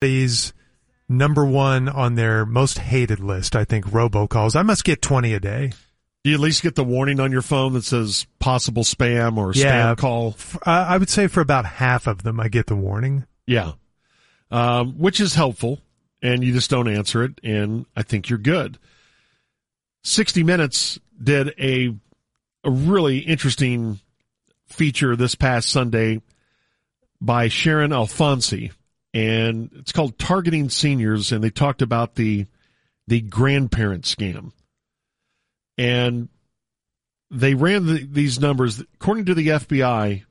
These number one on their most hated list, I think, robocalls. I must get 20 a day. Do you at least get the warning on your phone that says possible spam or Yeah. spam call? I would say for about half of them, I get the warning. Yeah. Um, which is helpful and you just don't answer it. And I think you're good. 60 Minutes did a, a really interesting feature this past Sunday by Sharon Alfonsi and it's called Targeting Seniors. And they talked about the, the grandparent scam. And they ran the, these numbers. According to the FBI,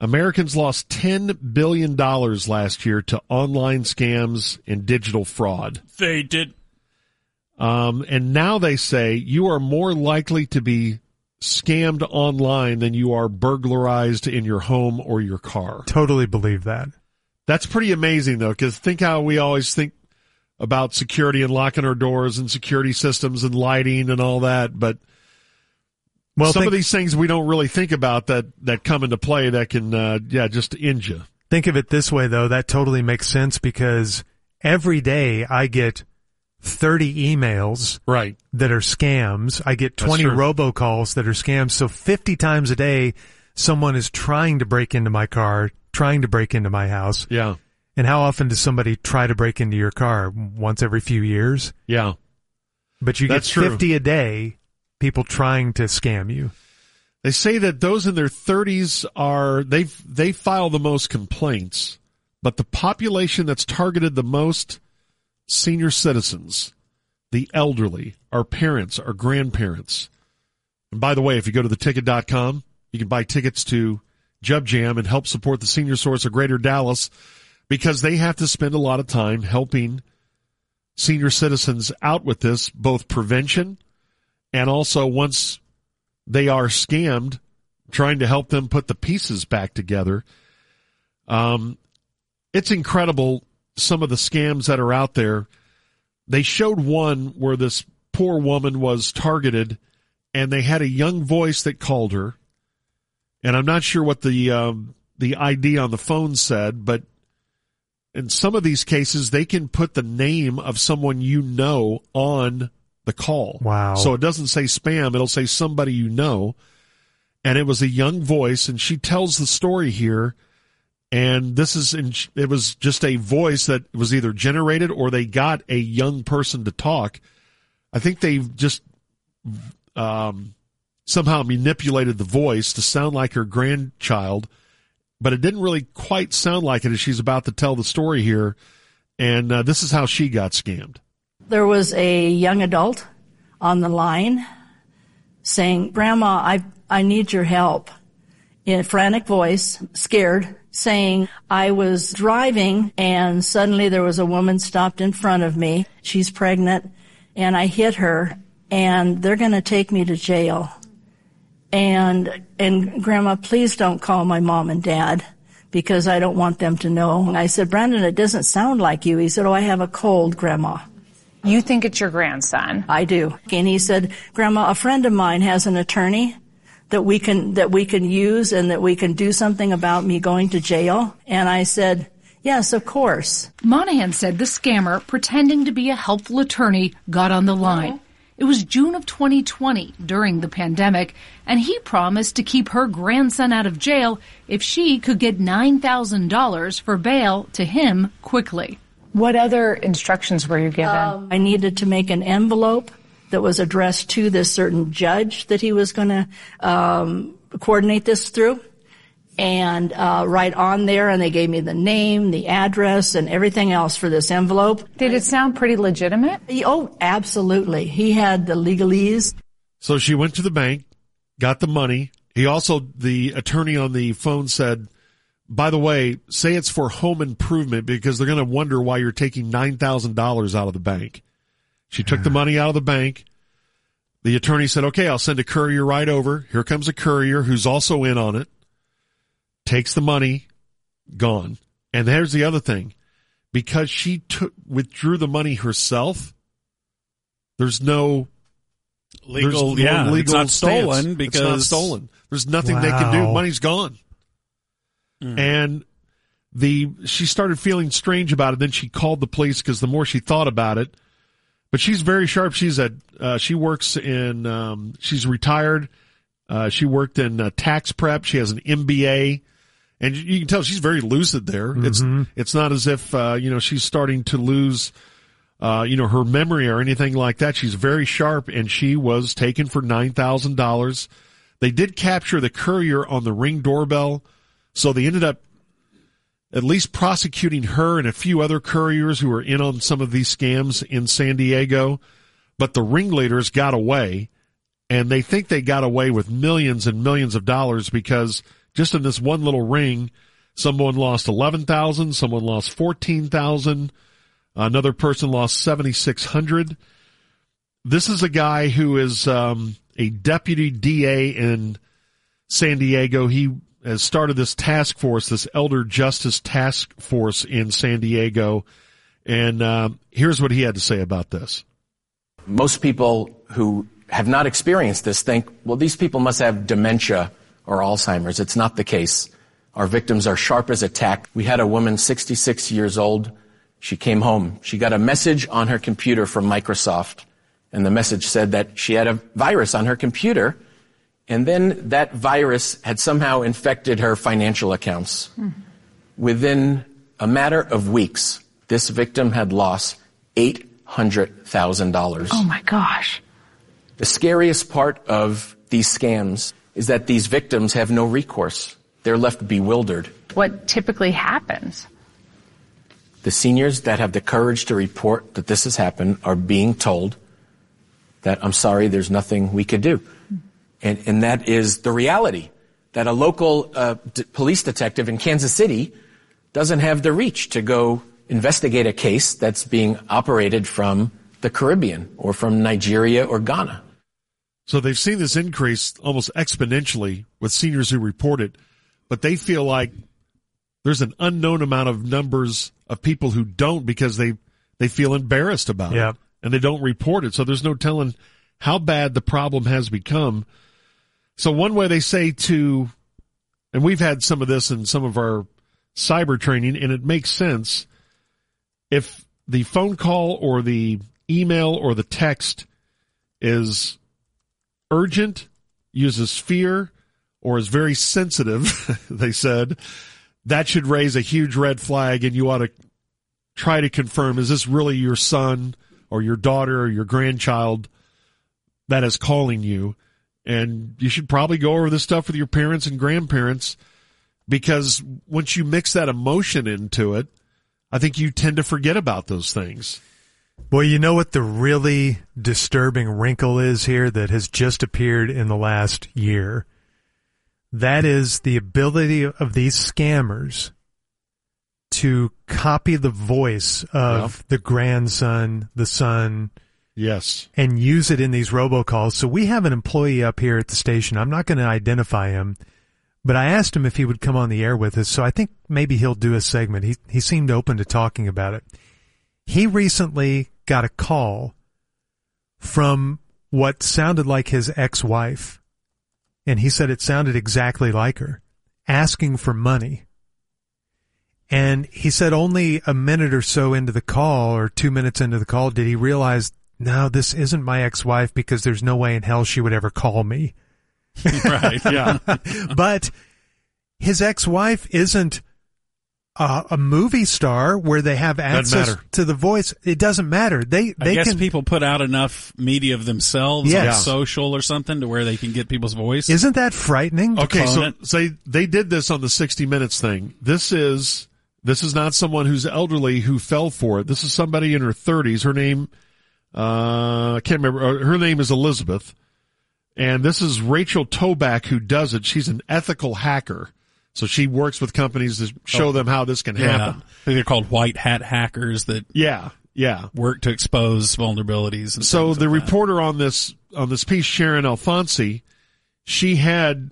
Americans lost $10 billion last year to online scams and digital fraud. They did. Um, and now they say you are more likely to be scammed online than you are burglarized in your home or your car. Totally believe that. That's pretty amazing though, because think how we always think about security and locking our doors and security systems and lighting and all that, but Well, some think, of these things we don't really think about that that come into play that can, uh, yeah, just end you. think of it this way though. That totally makes sense because every day I get 30 emails Right. that are scams. I get 20 true. robocalls that are scams. So 50 times a day, someone is trying to break into my car, trying to break into my house. Yeah. And how often does somebody try to break into your car? Once every few years? Yeah. But you That's get true. 50 a day, people trying to scam you. They say that those in their 30s are they they file the most complaints, but the population that's targeted the most senior citizens, the elderly, our parents, our grandparents. And by the way, if you go to theticket.com, you can buy tickets to Jub Jam and help support the senior source of Greater Dallas because they have to spend a lot of time helping senior citizens out with this, both prevention and also once they are scammed, trying to help them put the pieces back together. Um, it's incredible some of the scams that are out there. They showed one where this poor woman was targeted, and they had a young voice that called her, and I'm not sure what the um, the ID on the phone said, but in some of these cases, they can put the name of someone you know on the call. Wow. So it doesn't say spam, it'll say somebody you know. And it was a young voice, and she tells the story here. And this is, in, it was just a voice that was either generated or they got a young person to talk. I think they've just, um, somehow manipulated the voice to sound like her grandchild, but it didn't really quite sound like it as she's about to tell the story here. And uh, this is how she got scammed. There was a young adult on the line saying, Grandma, I, I need your help. In a frantic voice, scared, saying, I was driving and suddenly there was a woman stopped in front of me. She's pregnant and I hit her and they're going to take me to jail. And, and grandma, please don't call my mom and dad because I don't want them to know. And I said, Brandon, it doesn't sound like you. He said, Oh, I have a cold, grandma. You think it's your grandson. I do. And he said, Grandma, a friend of mine has an attorney that we can, that we can use and that we can do something about me going to jail. And I said, yes, of course. Monahan said the scammer, pretending to be a helpful attorney, got on the line. It was June of 2020 during the pandemic, and he promised to keep her grandson out of jail if she could get $9,000 for bail to him quickly. What other instructions were you given? I needed to make an envelope that was addressed to this certain judge that he was going to um, coordinate this through. And uh, right on there, and they gave me the name, the address, and everything else for this envelope. Did it sound pretty legitimate? Oh, absolutely. He had the legalese. So she went to the bank, got the money. He also, the attorney on the phone said, by the way, say it's for home improvement because they're going to wonder why you're taking $9,000 out of the bank. She took the money out of the bank. The attorney said, okay, I'll send a courier right over. Here comes a courier who's also in on it. Takes the money, gone. And there's the other thing. Because she took, withdrew the money herself, there's no Legal, there's no yeah, legal it's not stance. stolen it's because not stolen. There's nothing they can do. Money's gone. Hmm. And the she started feeling strange about it. Then she called the police because the more she thought about it, but she's very sharp. She's a uh, she works in um, she's retired. Uh, she worked in uh, tax prep. She has an MBA, and you can tell she's very lucid there. It's it's not as if uh, you know she's starting to lose. Uh, you know her memory or anything like that. She's very sharp, and she was taken for nine thousand dollars. They did capture the courier on the ring doorbell, so they ended up at least prosecuting her and a few other couriers who were in on some of these scams in San Diego. But the ringleaders got away, and they think they got away with millions and millions of dollars because just in this one little ring, someone lost eleven thousand, someone lost fourteen thousand, another person lost seventy six hundred. This is a guy who is um, a deputy DA in San Diego. He has started this task force, this elder justice task force in San Diego. And um, here's what he had to say about this. Most people who have not experienced this think, well, these people must have dementia or Alzheimer's. It's not the case. Our victims are sharp as a tack. We had a woman, 66 years old. She came home. She got a message on her computer from Microsoft. And the message said that she had a virus on her computer. And then that virus had somehow infected her financial accounts. Within a matter of weeks, this victim had lost $800,000. Oh my gosh. The scariest part of these scams is that these victims have no recourse. They're left bewildered. What typically happens? The seniors that have the courage to report that this has happened are being told that, I'm sorry, there's nothing we could do. And, and that is the reality that a local uh, d- police detective in Kansas City doesn't have the reach to go investigate a case that's being operated from the Caribbean or from Nigeria or Ghana. So they've seen this increase almost exponentially with seniors who report it, but they feel like there's an unknown amount of numbers of people who don't because they they feel embarrassed about Yeah. it and they don't report it. So there's no telling how bad the problem has become. So one way they say to, and we've had some of this in some of our cyber training, and it makes sense. If the phone call or the email or the text is urgent, uses fear, or is very sensitive, they said, that should raise a huge red flag and you ought to try to confirm is this really your son or your daughter or your grandchild that is calling you? And you should probably go over this stuff with your parents and grandparents because once you mix that emotion into it, I think you tend to forget about those things. Boy, you know what the really disturbing wrinkle is here that has just appeared in the last year? That is the ability of these scammers to copy the voice of the grandson, the son, Yes. and use it in these robocalls. So we have an employee up here at the station. I'm not going to identify him, but I asked him if he would come on the air with us. So I think maybe he'll do a segment. He, he seemed open to talking about it. He recently got a call from what sounded like his ex-wife. And he said it sounded exactly like her asking for money. And he said only a minute or so into the call or two minutes into the call did he realize, no, this isn't my ex-wife because there's no way in hell she would ever call me. Right. Yeah. but his ex-wife isn't a, a movie star where they have access to the voice. It doesn't matter. They I they guess can. people put out enough media of themselves on Yes. social or something to where they can get people's voice. isn't that frightening? Okay, so clone it. say they did this on the 60 minutes thing. This is this is not someone who's elderly who fell for it. This is somebody in her 30s. Her name uh I can't remember. uh, Her name is Elizabeth. And this is Rachel Tobac who does it. She's an ethical hacker. So she works with companies to show them how this can yeah. happen. They're called white hat hackers that Yeah. Yeah. work to expose vulnerabilities. So the like that. reporter on this on this piece, Sharon Alfonsi, she had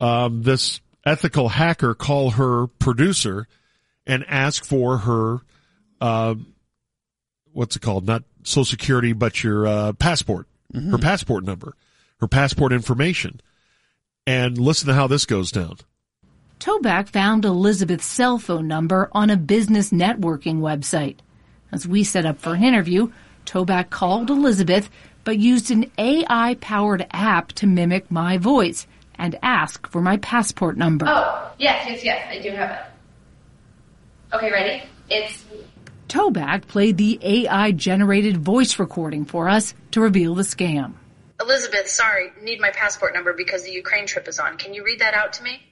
um, this ethical hacker call her producer and ask for her uh, what's it called? Not Social Security, but your uh, passport, her passport number, her passport information. And listen to how this goes down. Tobac found Elizabeth's cell phone number on a business networking website. As we set up for an interview, Tobac called Elizabeth, but used an AI powered app to mimic my voice and ask for my passport number. Oh, yes, yes, yes, I do have it. Okay, ready? It's Tobac played the AI generated voice recording for us to reveal the scam. Elizabeth, sorry, need my passport number because the Ukraine trip is on. Can you read that out to me?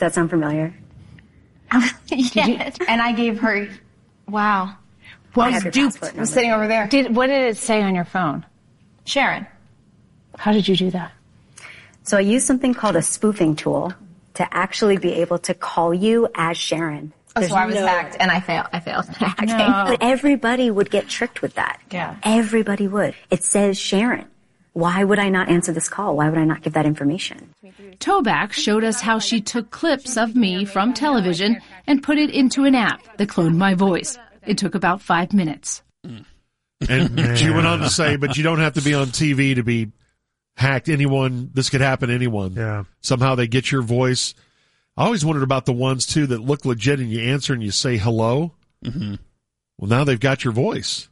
Does that sound familiar? yes. and I gave her, wow. I have your duped. passport I'm sitting over there. Did, what did it say on your phone? Sharon. How did you do that? So I used something called a spoofing tool to actually be able to call you as Sharon. Oh, so I was no- hacked and I failed. I failed. Hacking. But everybody would get tricked with that. Yeah. Everybody would. It says Sharon. Why would I not answer this call? Why would I not give that information? Tobac showed us how she took clips of me from television and put it into an app that cloned my voice. It took about five minutes. And she went on to say, but you don't have to be on TV to be hacked. Anyone, this could happen to anyone. Yeah. Somehow they get your voice. I always wondered about the ones too that look legit and you answer and you say hello. Mm-hmm. Well, now they've got your voice.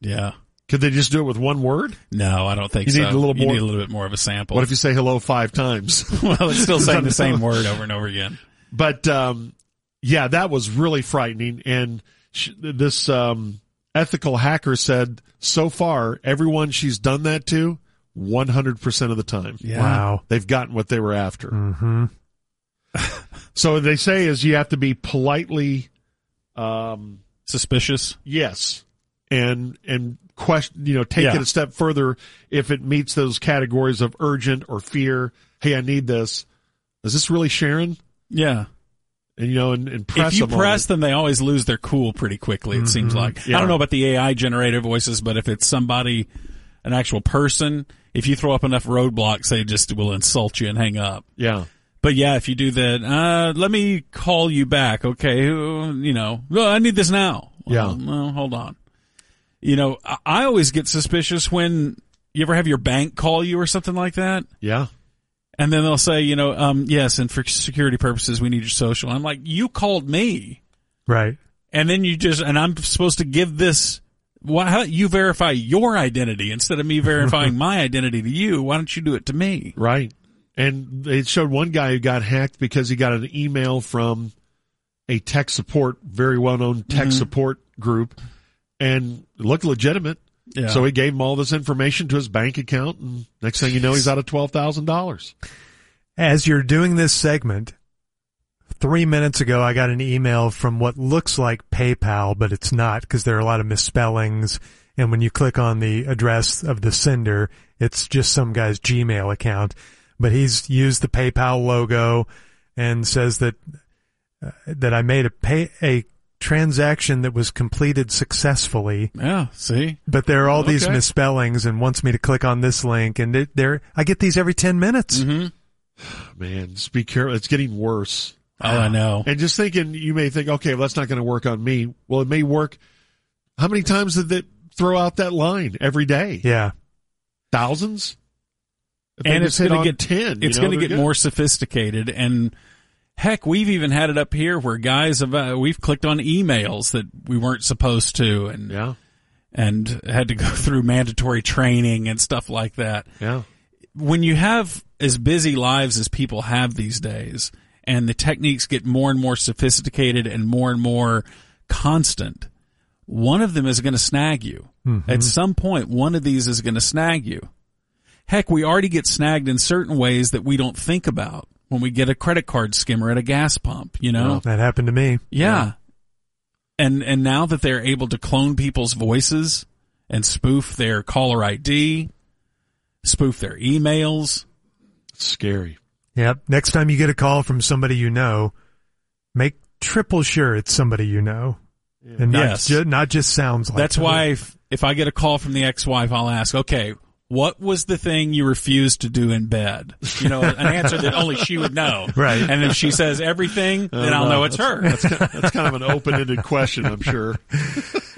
Yeah. Could they just do it with one word? No, I don't think You so. need a little more, you need a little bit more of a sample. What if you say hello five times? well, it's still saying the same word over and over again. But um, yeah, that was really frightening. And sh- this um, ethical hacker said so far, everyone she's done that to, 100% of the time. Yeah. Wow. They've gotten what they were after. hmm So they say is you have to be politely, um, Suspicious. yes, and and question, you know, take Yeah. it a step further if it meets those categories of urgent or fear. Hey, I need this. Is this really Sharon? Yeah. And you know, and, and press if you them press them, they always lose their cool pretty quickly. It seems like. Yeah. I don't know about the AI generated voices, but if it's somebody, an actual person, if you throw up enough roadblocks, they just will insult you and hang up. yeah. But yeah, if you do that, uh, let me call you back. Okay. You know, well, I need this now. Yeah. Well, well, hold on. You know, I, always get suspicious when you ever have your bank call you or something like that. Yeah. And then they'll say, you know, um, yes, and for security purposes, we need your social. I'm like, you called me. Right. And then you just, and I'm supposed to give this, why, how, you verify your identity instead of me verifying my identity to you. Why don't you do it to me? Right. And it showed one guy who got hacked because he got an email from a tech support, very well known tech Mm-hmm. support group and it looked legitimate. Yeah. So he gave him all this information to his bank account and next thing you know, he's out of $12,000. As you're doing this segment, three minutes ago, I got an email from what looks like PayPal, but it's not because there are a lot of misspellings. And when you click on the address of the sender, it's just some guy's Gmail account. But he's used the PayPal logo and says that uh, that I made a pay a transaction that was completed successfully. Yeah. See? But there are all these misspellings and wants me to click on this link. And it, there, I get these every ten minutes. Mm-hmm. Man, just be careful. It's getting worse. Oh, I know. And just thinking, you may think, okay, well, that's not going to work on me. Well, it may work. How many times did they throw out that line every day? Yeah. Thousands? And it's going to get 10. It's you know, going to get good. more sophisticated, and heck, we've even had it up here where guys have uh, we've clicked on emails that we weren't supposed to, and Yeah. and had to go through mandatory training and stuff like that. Yeah. When you have as busy lives as people have these days, and the techniques get more and more sophisticated and more and more constant, one of them is going to snag you. At some point, one of these is going to snag you. Heck, we already get snagged in certain ways that we don't think about when we get a credit card skimmer at a gas pump, you know? That happened to me. Yeah. And and now that they're able to clone people's voices and spoof their caller ID, spoof their emails. It's scary. Yep. Next time you get a call from somebody you know, make triple sure it's somebody you know. And not, Yes. ju- not just sounds like That's them. why if, if I get a call from the ex-wife, I'll ask, okay, what was the thing you refused to do in bed? You know, an answer that only she would know. Right. And if she says everything, then oh, I'll no, know it's her. That's that's kind of an open-ended question, I'm sure.